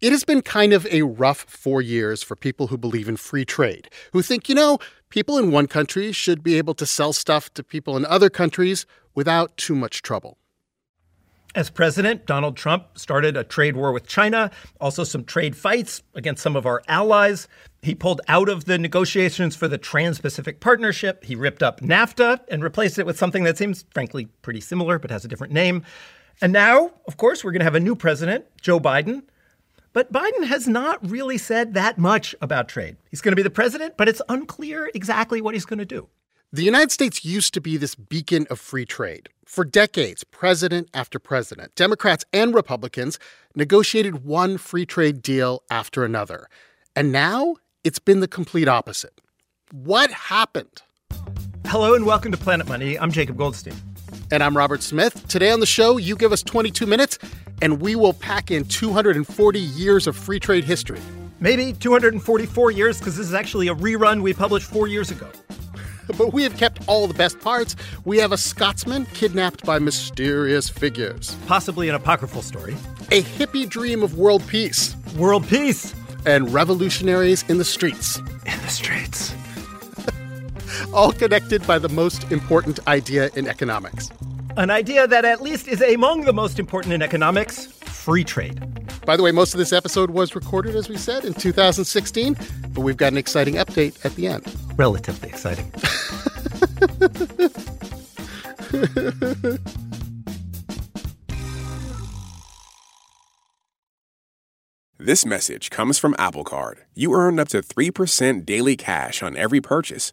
It has been kind of a rough four years for people who believe in free trade, who think, you know, people in one country should be able to sell stuff to people in other countries without too much trouble. As president, Donald Trump started a trade war with China, also some trade fights against some of our allies. He pulled out of the negotiations for the Trans Pacific Partnership. He ripped up NAFTA and replaced it with something that seems, frankly, pretty similar but has a different name. And now, of course, we're going to have a new president, Joe Biden. But Biden has not really said that much about trade. He's going to be the president, but it's unclear exactly what he's going to do. The United States used to be this beacon of free trade. For decades, president after president, Democrats and Republicans negotiated one free trade deal after another. And now it's been the complete opposite. What happened? Hello and welcome to Planet Money. I'm Jacob Goldstein. And I'm Robert Smith. Today on the show, you give us 22 minutes, and we will pack in 240 years of free trade history. Maybe 244 years, because this is actually a rerun we published four years ago. But we have kept all the best parts. We have a Scotsman kidnapped by mysterious figures, Possibly an apocryphal story. a hippie dream of world peace, World peace and revolutionaries in the streets, in the streets. All connected by the most important idea in economics. An idea that at least is among the most important in economics free trade. By the way, most of this episode was recorded, as we said, in 2016, but we've got an exciting update at the end. Relatively exciting. This message comes from Apple Card. You earn up to 3% daily cash on every purchase.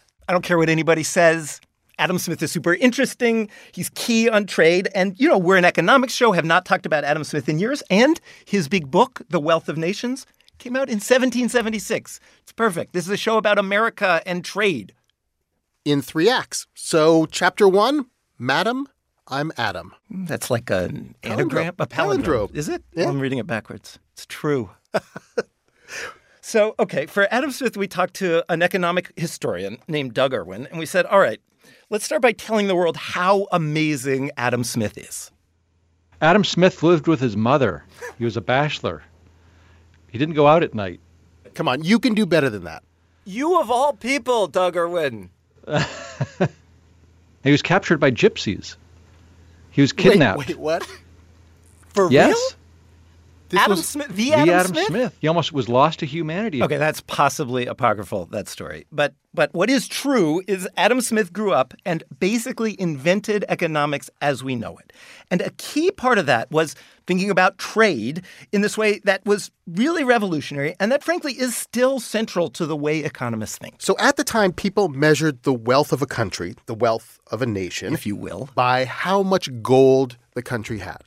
I don't care what anybody says. Adam Smith is super interesting. He's key on trade. And, you know, we're an economics show, have not talked about Adam Smith in years. And his big book, The Wealth of Nations, came out in 1776. It's perfect. This is a show about America and trade. In three acts. So, chapter one, Madam, I'm Adam. That's like an Palindrome. anagram, a palindrome. Palindrome. Is it? Yeah. I'm reading it backwards. It's true. so, okay, for Adam Smith, we talked to an economic historian named Doug Irwin, and we said, all right, let's start by telling the world how amazing Adam Smith is. Adam Smith lived with his mother. He was a bachelor. He didn't go out at night. Come on, you can do better than that. You of all people, Doug Irwin. He was captured by gypsies. He was Wait, kidnapped. Wait, what? For yes, real? This Adam was- Smith, the, the Adam, Adam Smith? Smith. He almost was lost to humanity. Okay, that's possibly apocryphal that story. But but what is true is Adam Smith grew up and basically invented economics as we know it. And a key part of that was thinking about trade in this way that was really revolutionary and that frankly is still central to the way economists think, So, at the time, people measured the wealth of a country, the wealth of a nation, if you will. by how much gold the country had.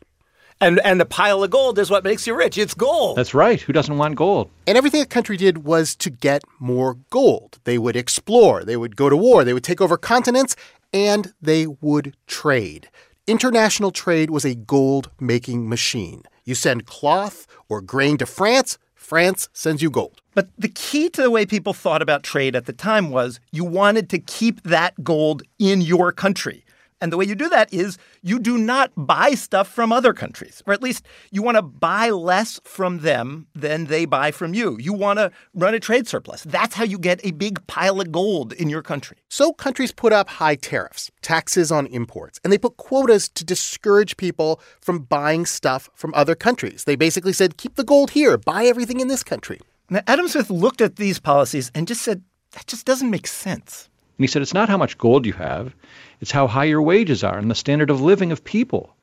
And and a pile of gold is what makes you rich. It's gold. That's right. Who doesn't want gold? And everything a country did was to get more gold. They would explore, they would go to war, they would take over continents, and they would trade. International trade was a gold making machine. You send cloth or grain to France, France sends you gold. But the key to the way people thought about trade at the time was you wanted to keep that gold in your country. And the way you do that is you do not buy stuff from other countries, or at least you want to buy less from them than they buy from you. You want to run a trade surplus. That's how you get a big pile of gold in your country. So countries put up high tariffs, taxes on imports, and they put quotas to discourage people from buying stuff from other countries. They basically said, keep the gold here, buy everything in this country. Now, Adam Smith looked at these policies and just said, that just doesn't make sense. And he said, it's not how much gold you have, it's how high your wages are and the standard of living of people,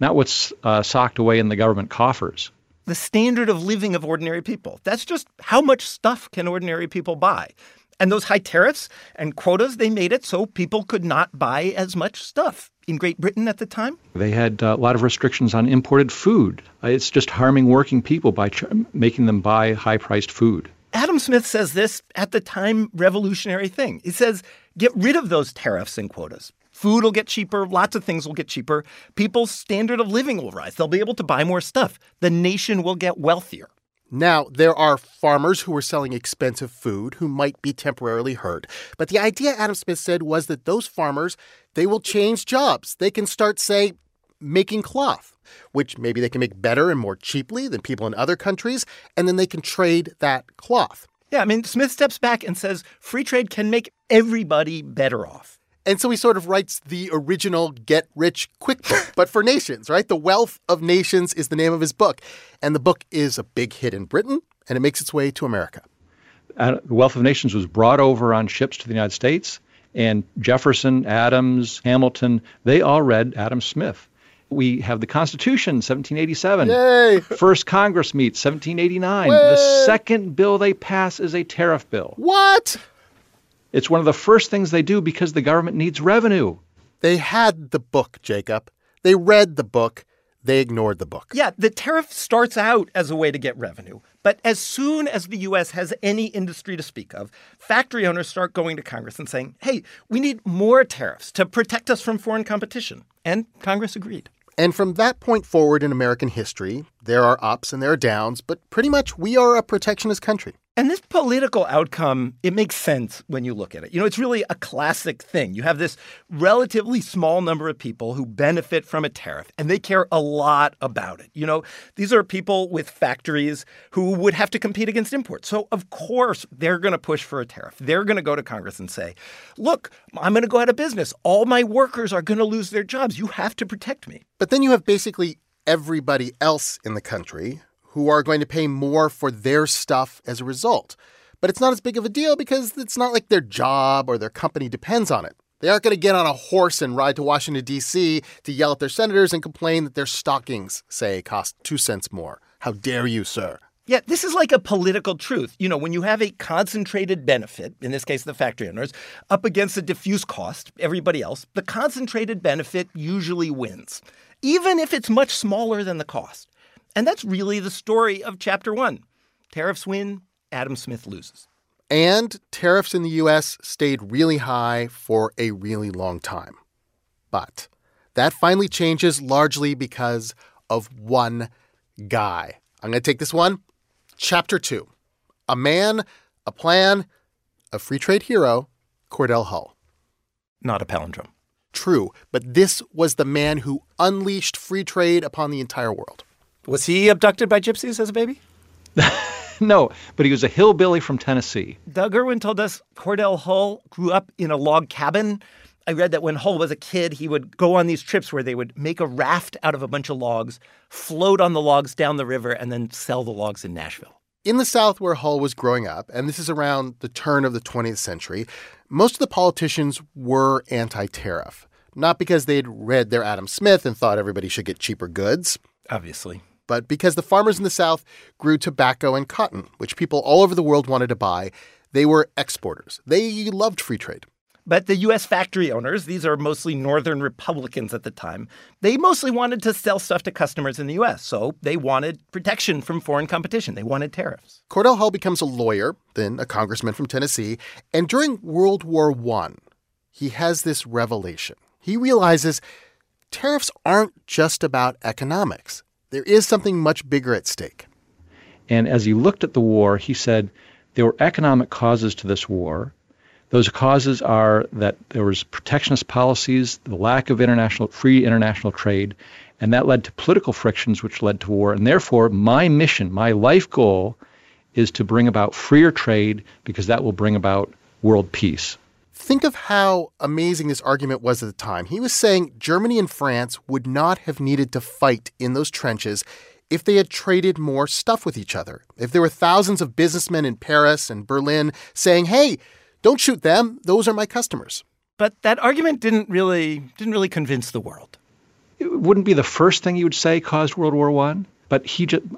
not what's uh, socked away in the government coffers. The standard of living of ordinary people. That's just how much stuff can ordinary people buy. And those high tariffs and quotas, they made it so people could not buy as much stuff in Great Britain at the time. They had uh, a lot of restrictions on imported food. Uh, it's just harming working people by ch- making them buy high priced food. Adam Smith says this at the time revolutionary thing. He says, get rid of those tariffs and quotas. Food will get cheaper, lots of things will get cheaper. People's standard of living will rise. They'll be able to buy more stuff. The nation will get wealthier. Now, there are farmers who are selling expensive food who might be temporarily hurt. But the idea Adam Smith said was that those farmers, they will change jobs. They can start, say, making cloth, which maybe they can make better and more cheaply than people in other countries, and then they can trade that cloth. Yeah, I mean, Smith steps back and says free trade can make everybody better off. And so he sort of writes the original Get Rich Quick book, but for nations, right? The Wealth of Nations is the name of his book. And the book is a big hit in Britain, and it makes its way to America. Uh, the Wealth of Nations was brought over on ships to the United States, and Jefferson, Adams, Hamilton, they all read Adam Smith. We have the Constitution, 1787. Yay! First Congress meets, 1789. Way! The second bill they pass is a tariff bill. What? It's one of the first things they do because the government needs revenue. They had the book, Jacob. They read the book. They ignored the book. Yeah, the tariff starts out as a way to get revenue. But as soon as the U.S. has any industry to speak of, factory owners start going to Congress and saying, hey, we need more tariffs to protect us from foreign competition. And Congress agreed. And from that point forward in American history, there are ups and there are downs, but pretty much we are a protectionist country. And this political outcome, it makes sense when you look at it. You know, it's really a classic thing. You have this relatively small number of people who benefit from a tariff, and they care a lot about it. You know, these are people with factories who would have to compete against imports. So, of course, they're going to push for a tariff. They're going to go to Congress and say, look, I'm going to go out of business. All my workers are going to lose their jobs. You have to protect me. But then you have basically everybody else in the country who are going to pay more for their stuff as a result. But it's not as big of a deal because it's not like their job or their company depends on it. They aren't going to get on a horse and ride to Washington, D.C. to yell at their senators and complain that their stockings, say, cost two cents more. How dare you, sir? Yeah, this is like a political truth. You know, when you have a concentrated benefit, in this case the factory owners, up against a diffuse cost, everybody else, the concentrated benefit usually wins, even if it's much smaller than the cost. And that's really the story of Chapter 1. Tariffs win, Adam Smith loses. And tariffs in the U.S. stayed really high for a really long time. But that finally changes largely because of one guy. I'm going to take this one. Chapter 2 A Man, a Plan, a Free Trade Hero, Cordell Hull. Not a palindrome. True, but this was the man who unleashed free trade upon the entire world. Was he abducted by gypsies as a baby? no, but he was a hillbilly from Tennessee. Doug Irwin told us Cordell Hull grew up in a log cabin. I read that when Hull was a kid, he would go on these trips where they would make a raft out of a bunch of logs, float on the logs down the river, and then sell the logs in Nashville. In the South, where Hull was growing up, and this is around the turn of the 20th century, most of the politicians were anti tariff. Not because they'd read their Adam Smith and thought everybody should get cheaper goods. Obviously but because the farmers in the South grew tobacco and cotton, which people all over the world wanted to buy, they were exporters. They loved free trade. But the U.S. factory owners, these are mostly Northern Republicans at the time, they mostly wanted to sell stuff to customers in the U.S., so they wanted protection from foreign competition. They wanted tariffs. Cordell Hull becomes a lawyer, then a congressman from Tennessee, and during World War I, he has this revelation. He realizes tariffs aren't just about economics. There is something much bigger at stake. And as he looked at the war, he said there were economic causes to this war. Those causes are that there was protectionist policies, the lack of international free international trade, and that led to political frictions which led to war. And therefore, my mission, my life goal is to bring about freer trade because that will bring about world peace. Think of how amazing this argument was at the time. He was saying Germany and France would not have needed to fight in those trenches if they had traded more stuff with each other. If there were thousands of businessmen in Paris and Berlin saying, hey, don't shoot them, those are my customers. But that argument didn't really didn't really convince the world. It wouldn't be the first thing you would say caused World War One, but he just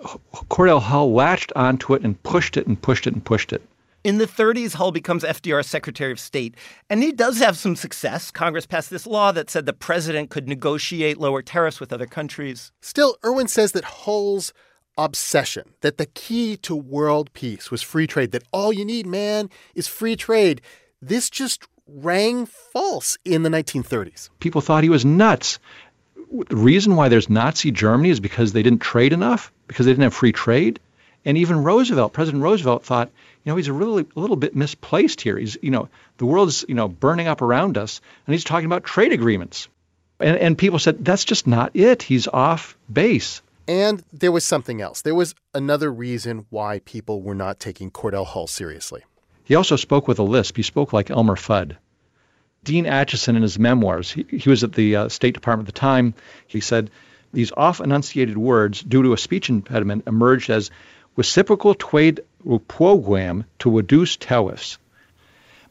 Cordell Hull latched onto it and pushed it and pushed it and pushed it. In the 30s, Hull becomes FDR's Secretary of State, and he does have some success. Congress passed this law that said the president could negotiate lower tariffs with other countries. Still, Irwin says that Hull's obsession, that the key to world peace was free trade, that all you need, man, is free trade. This just rang false in the 1930s. People thought he was nuts. The reason why there's Nazi Germany is because they didn't trade enough, because they didn't have free trade. And even Roosevelt, President Roosevelt thought, you know, he's a really a little bit misplaced here. He's, you know, the world's, you know, burning up around us, and he's talking about trade agreements. And, and people said, that's just not it. He's off base. And there was something else. There was another reason why people were not taking Cordell Hull seriously. He also spoke with a lisp. He spoke like Elmer Fudd. Dean Acheson, in his memoirs, he, he was at the uh, State Department at the time, he said, these off enunciated words, due to a speech impediment, emerged as reciprocal trade program to reduce tariffs.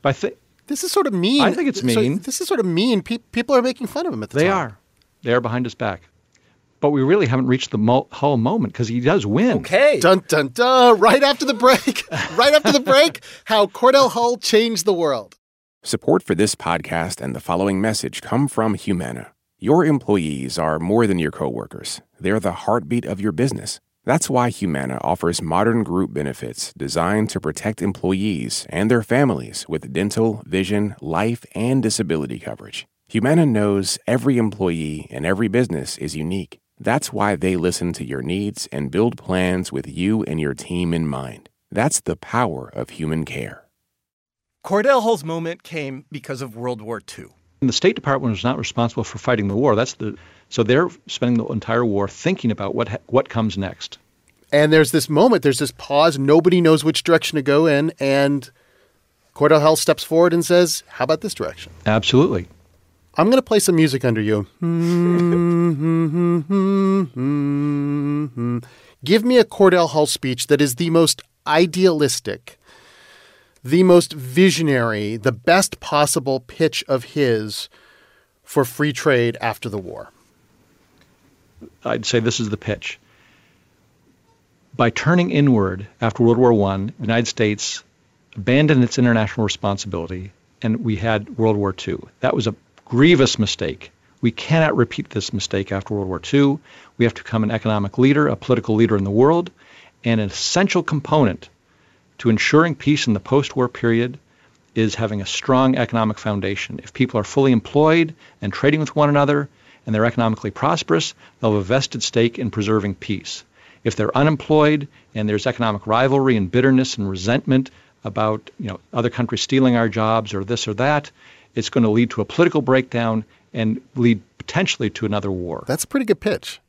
By th- this is sort of mean. I think it's mean. So this is sort of mean. Pe- people are making fun of him at the they time. They are. They are behind his back. But we really haven't reached the mo- Hull moment because he does win. Okay. Dun dun dun! Right after the break, right after the break, how Cordell Hull changed the world. Support for this podcast and the following message come from Humana. Your employees are more than your coworkers; they're the heartbeat of your business. That's why Humana offers modern group benefits designed to protect employees and their families with dental, vision, life, and disability coverage. Humana knows every employee and every business is unique. That's why they listen to your needs and build plans with you and your team in mind. That's the power of human care. Cordell Hull's moment came because of World War II. And the State Department was not responsible for fighting the war. That's the so they're spending the entire war thinking about what what comes next. And there's this moment, there's this pause. Nobody knows which direction to go in, and Cordell Hull steps forward and says, "How about this direction?" Absolutely. I'm going to play some music under you. Give me a Cordell Hull speech that is the most idealistic, the most visionary, the best possible pitch of his for free trade after the war. I'd say this is the pitch. By turning inward after World War I, the United States abandoned its international responsibility, and we had World War II. That was a grievous mistake. We cannot repeat this mistake after World War II. We have to become an economic leader, a political leader in the world, and an essential component to ensuring peace in the post war period is having a strong economic foundation. If people are fully employed and trading with one another and they're economically prosperous, they'll have a vested stake in preserving peace. If they're unemployed and there's economic rivalry and bitterness and resentment about you know other countries stealing our jobs or this or that, it's going to lead to a political breakdown and lead potentially to another war. That's a pretty good pitch.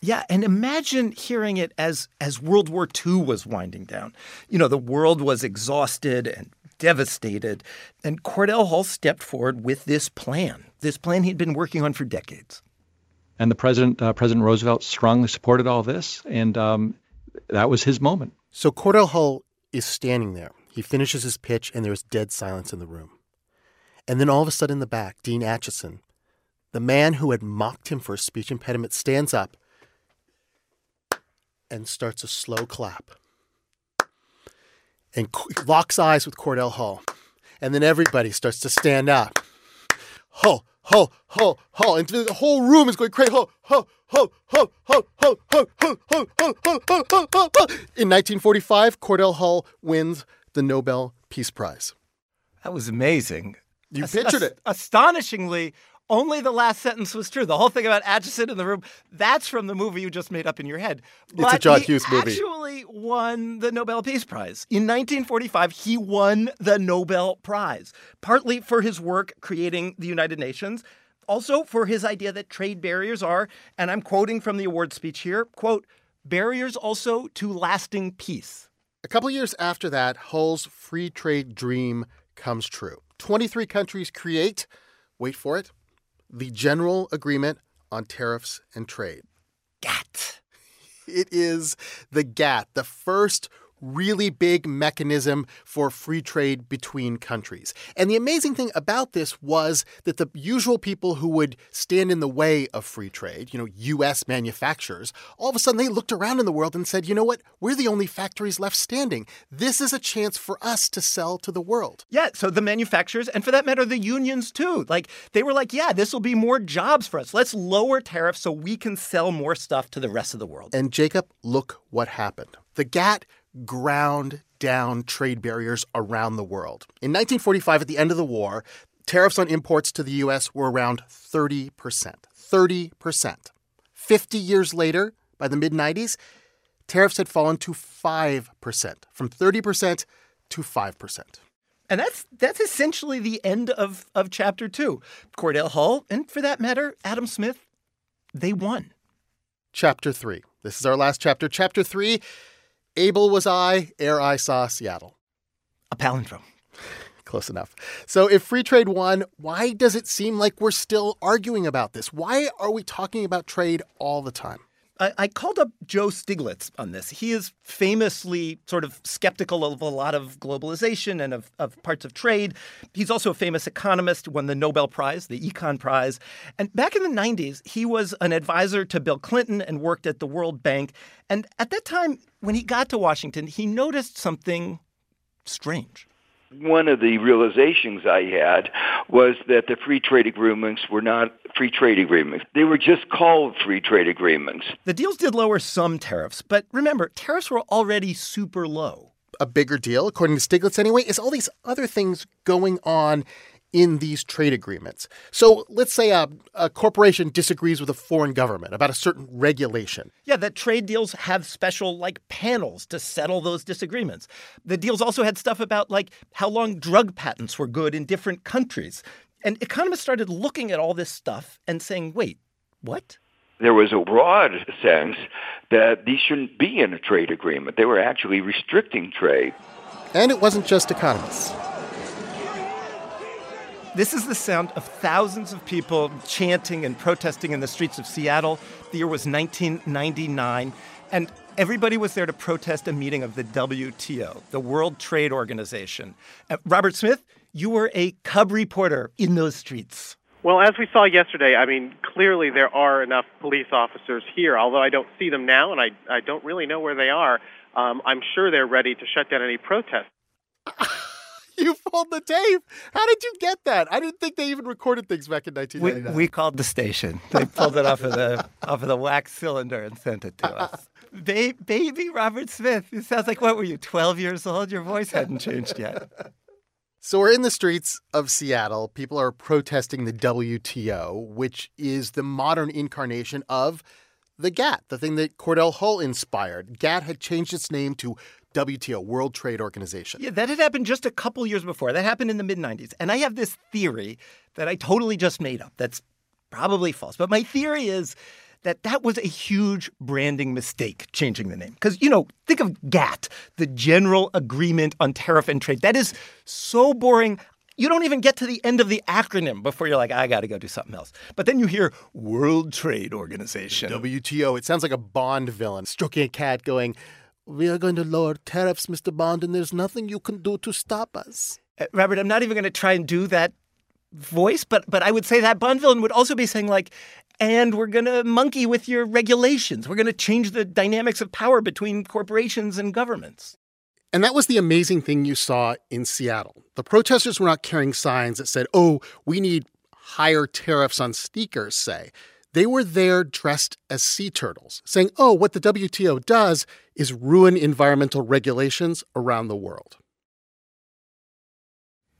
Yeah, and imagine hearing it as as World War II was winding down. You know, the world was exhausted and devastated, and Cordell Hull stepped forward with this plan. This plan he'd been working on for decades. And the president, uh, President Roosevelt, strongly supported all this, and um, that was his moment. So Cordell Hull is standing there. He finishes his pitch, and there's dead silence in the room. And then all of a sudden, in the back, Dean Acheson, the man who had mocked him for a speech impediment, stands up and starts a slow clap and locks eyes with Cordell Hull. And then everybody starts to stand up. Hull, Hull, Hull, Hull. And the whole room is going crazy. Hull, Hull, Hull, Hull, Hull, Hull, Hull, Hull, Hull, Hull, Hull, Hull, Hull, Hull. In 1945, Cordell Hull wins the Nobel Peace Prize. That was amazing. You pictured it. Astonishingly, only the last sentence was true. The whole thing about Acheson in the room, that's from the movie you just made up in your head. But it's a John Hughes movie. actually won the Nobel Peace Prize. In 1945, he won the Nobel Prize, partly for his work creating the United Nations, also for his idea that trade barriers are, and I'm quoting from the award speech here, quote, barriers also to lasting peace. A couple years after that, Hull's free trade dream comes true. 23 countries create, wait for it, the General Agreement on Tariffs and Trade. GATT. It is the GATT, the first really big mechanism for free trade between countries. And the amazing thing about this was that the usual people who would stand in the way of free trade, you know, US manufacturers, all of a sudden they looked around in the world and said, you know what? We're the only factories left standing. This is a chance for us to sell to the world. Yeah. So the manufacturers, and for that matter, the unions too, like they were like, yeah, this will be more jobs for us. Let's lower tariffs so we can sell more stuff to the rest of the world. And Jacob, look what happened. The GATT ground down trade barriers around the world. In 1945, at the end of the war, tariffs on imports to the U.S. were around 30%. 30%. 50 years later, by the mid 90s, tariffs had fallen to 5%, from 30% to 5%. And that's that's essentially the end of, of chapter two. Cordell Hull, and for that matter, Adam Smith, they won. Chapter three. This is our last chapter. Chapter three Able was I ere I saw Seattle. A palindrome. Close enough. So, if free trade won, why does it seem like we're still arguing about this? Why are we talking about trade all the time? I, I, called up Joe Stiglitz on this. He is famously sort of skeptical of a lot of globalization and of, of parts of trade. He's also a famous economist, won the Nobel Prize, the Econ Prize. And back in the 90s, he was an advisor to Bill Clinton and worked at the World Bank. And at that time, when he got to Washington, he noticed something strange one of the realizations I had was that the free trade agreements were not free trade agreements. They were just called free trade agreements. The deals did lower some tariffs, but remember, tariffs were already super low. A bigger deal, according to Stiglitz anyway, is all these other things going on in these trade agreements. So let's say a, a, corporation disagrees with a foreign government about a certain regulation. Yeah, that trade deals have special like panels to settle those disagreements. The deals also had stuff about like how long drug patents were good in different countries. And economists started looking at all this stuff and saying, wait, what? There was a broad sense that these shouldn't be in a trade agreement. They were actually restricting trade. And it wasn't just economists. This is the sound of thousands of people chanting and protesting in the streets of Seattle. The year was 1999, and everybody was there to protest a meeting of the WTO, the World Trade Organization. Uh, Robert Smith, you were a cub reporter in those streets. Well, as we saw yesterday, I mean, clearly there are enough police officers here, although I don't see them now and I, I don't really know where they are. Um, I'm sure they're ready to shut down any protests. you pulled the tape. How did you get that? I didn't think they even recorded things back in 1999. We, we called the station. They pulled it off of the off of the wax cylinder and sent it to us. Ba- baby Robert Smith. It sounds like what were you, 12 years old? Your voice hadn't changed yet. So we're in the streets of Seattle. People are protesting the WTO, which is the modern incarnation of the GATT, the thing that Cordell Hull inspired. GATT had changed its name to WTO, World Trade Organization. Yeah, that had happened just a couple years before. That happened in the mid 90s. And I have this theory that I totally just made up that's probably false. But my theory is that that was a huge branding mistake changing the name. Because, you know, think of GATT, the General Agreement on Tariff and Trade. That is so boring. You don't even get to the end of the acronym before you're like, I got to go do something else. But then you hear World Trade Organization. WTO. It sounds like a Bond villain stroking a cat going, we are going to lower tariffs, Mr. Bond, and there's nothing you can do to stop us. Uh, Robert, I'm not even going to try and do that voice, but but I would say that Bond villain would also be saying like, and we're going to monkey with your regulations. We're going to change the dynamics of power between corporations and governments. And that was the amazing thing you saw in Seattle. The protesters were not carrying signs that said, "Oh, we need higher tariffs on sneakers," say. They were there dressed as sea turtles, saying, oh, what the WTO does is ruin environmental regulations around the world.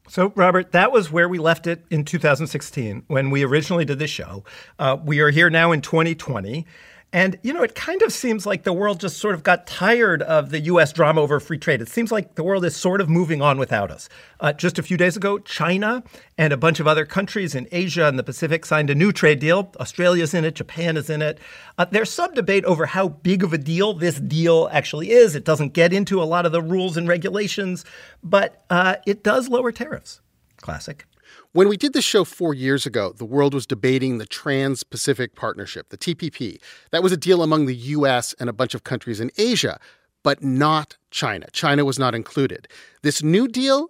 So, Robert, that was where we left it in 2016 when we originally did this show. Uh, we are here now in 2020. And, you know, it kind of seems like the world just sort of got tired of the U.S. drama over free trade. It seems like the world is sort of moving on without us. Uh, just a few days ago, China and a bunch of other countries in Asia and the Pacific signed a new trade deal. Australia's in it, Japan is in it. Uh, there's some debate over how big of a deal this deal actually is. It doesn't get into a lot of the rules and regulations, but uh, it does lower tariffs. Classic. When we did this show four years ago, the world was debating the Trans Pacific Partnership, the TPP. That was a deal among the U.S. and a bunch of countries in Asia, but not China. China was not included. This new deal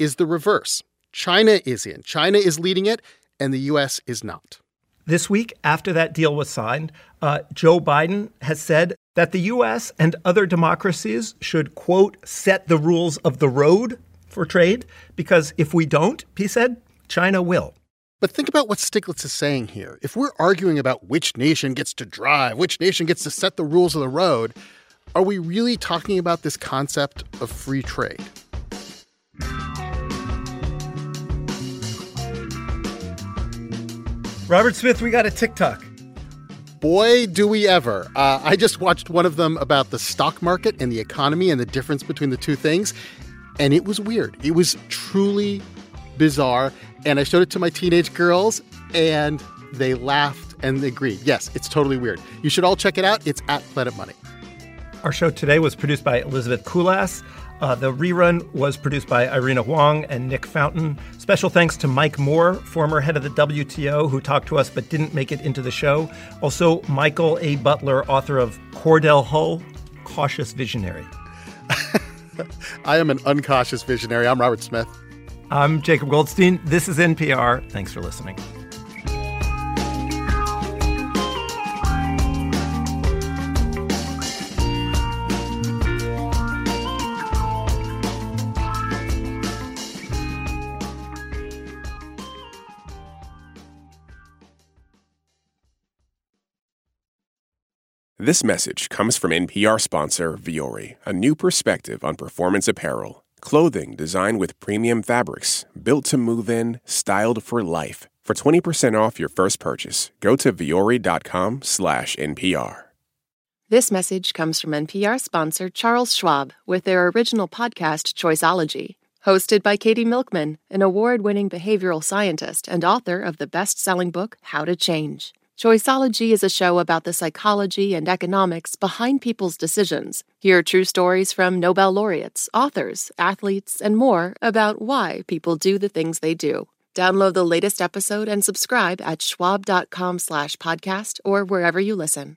is the reverse. China is in, China is leading it, and the U.S. is not. This week, after that deal was signed, uh, Joe Biden has said that the U.S. and other democracies should, quote, set the rules of the road for trade, because if we don't, he said, China will. But think about what Stiglitz is saying here. If we're arguing about which nation gets to drive, which nation gets to set the rules of the road, are we really talking about this concept of free trade? Robert Smith, we got a TikTok. Boy, do we ever. Uh, I just watched one of them about the stock market and the economy and the difference between the two things. And it was weird. It was truly bizarre. And I showed it to my teenage girls, and they laughed and agreed. Yes, it's totally weird. You should all check it out. It's at Planet Money. Our show today was produced by Elizabeth Kulas. Uh, the rerun was produced by Irina Huang and Nick Fountain. Special thanks to Mike Moore, former head of the WTO, who talked to us but didn't make it into the show. Also, Michael A. Butler, author of Cordell Hull, Cautious Visionary. I am an uncautious visionary. I'm Robert Smith. I'm Jacob Goldstein. This is NPR. Thanks for listening. This message comes from NPR sponsor Vuori, a new perspective on performance apparel. Clothing designed with premium fabrics, built to move in, styled for life. For 20% off your first purchase, go to vuori.com slash NPR. This message comes from NPR sponsor Charles Schwab with their original podcast, Choiceology. Hosted by Katie Milkman, an award winning behavioral scientist and author of the best selling book, How to Change. Choiceology is a show about the psychology and economics behind people's decisions. Hear true stories from Nobel laureates, authors, athletes, and more about why people do the things they do. Download the latest episode and subscribe at schwab.com slash podcast or wherever you listen.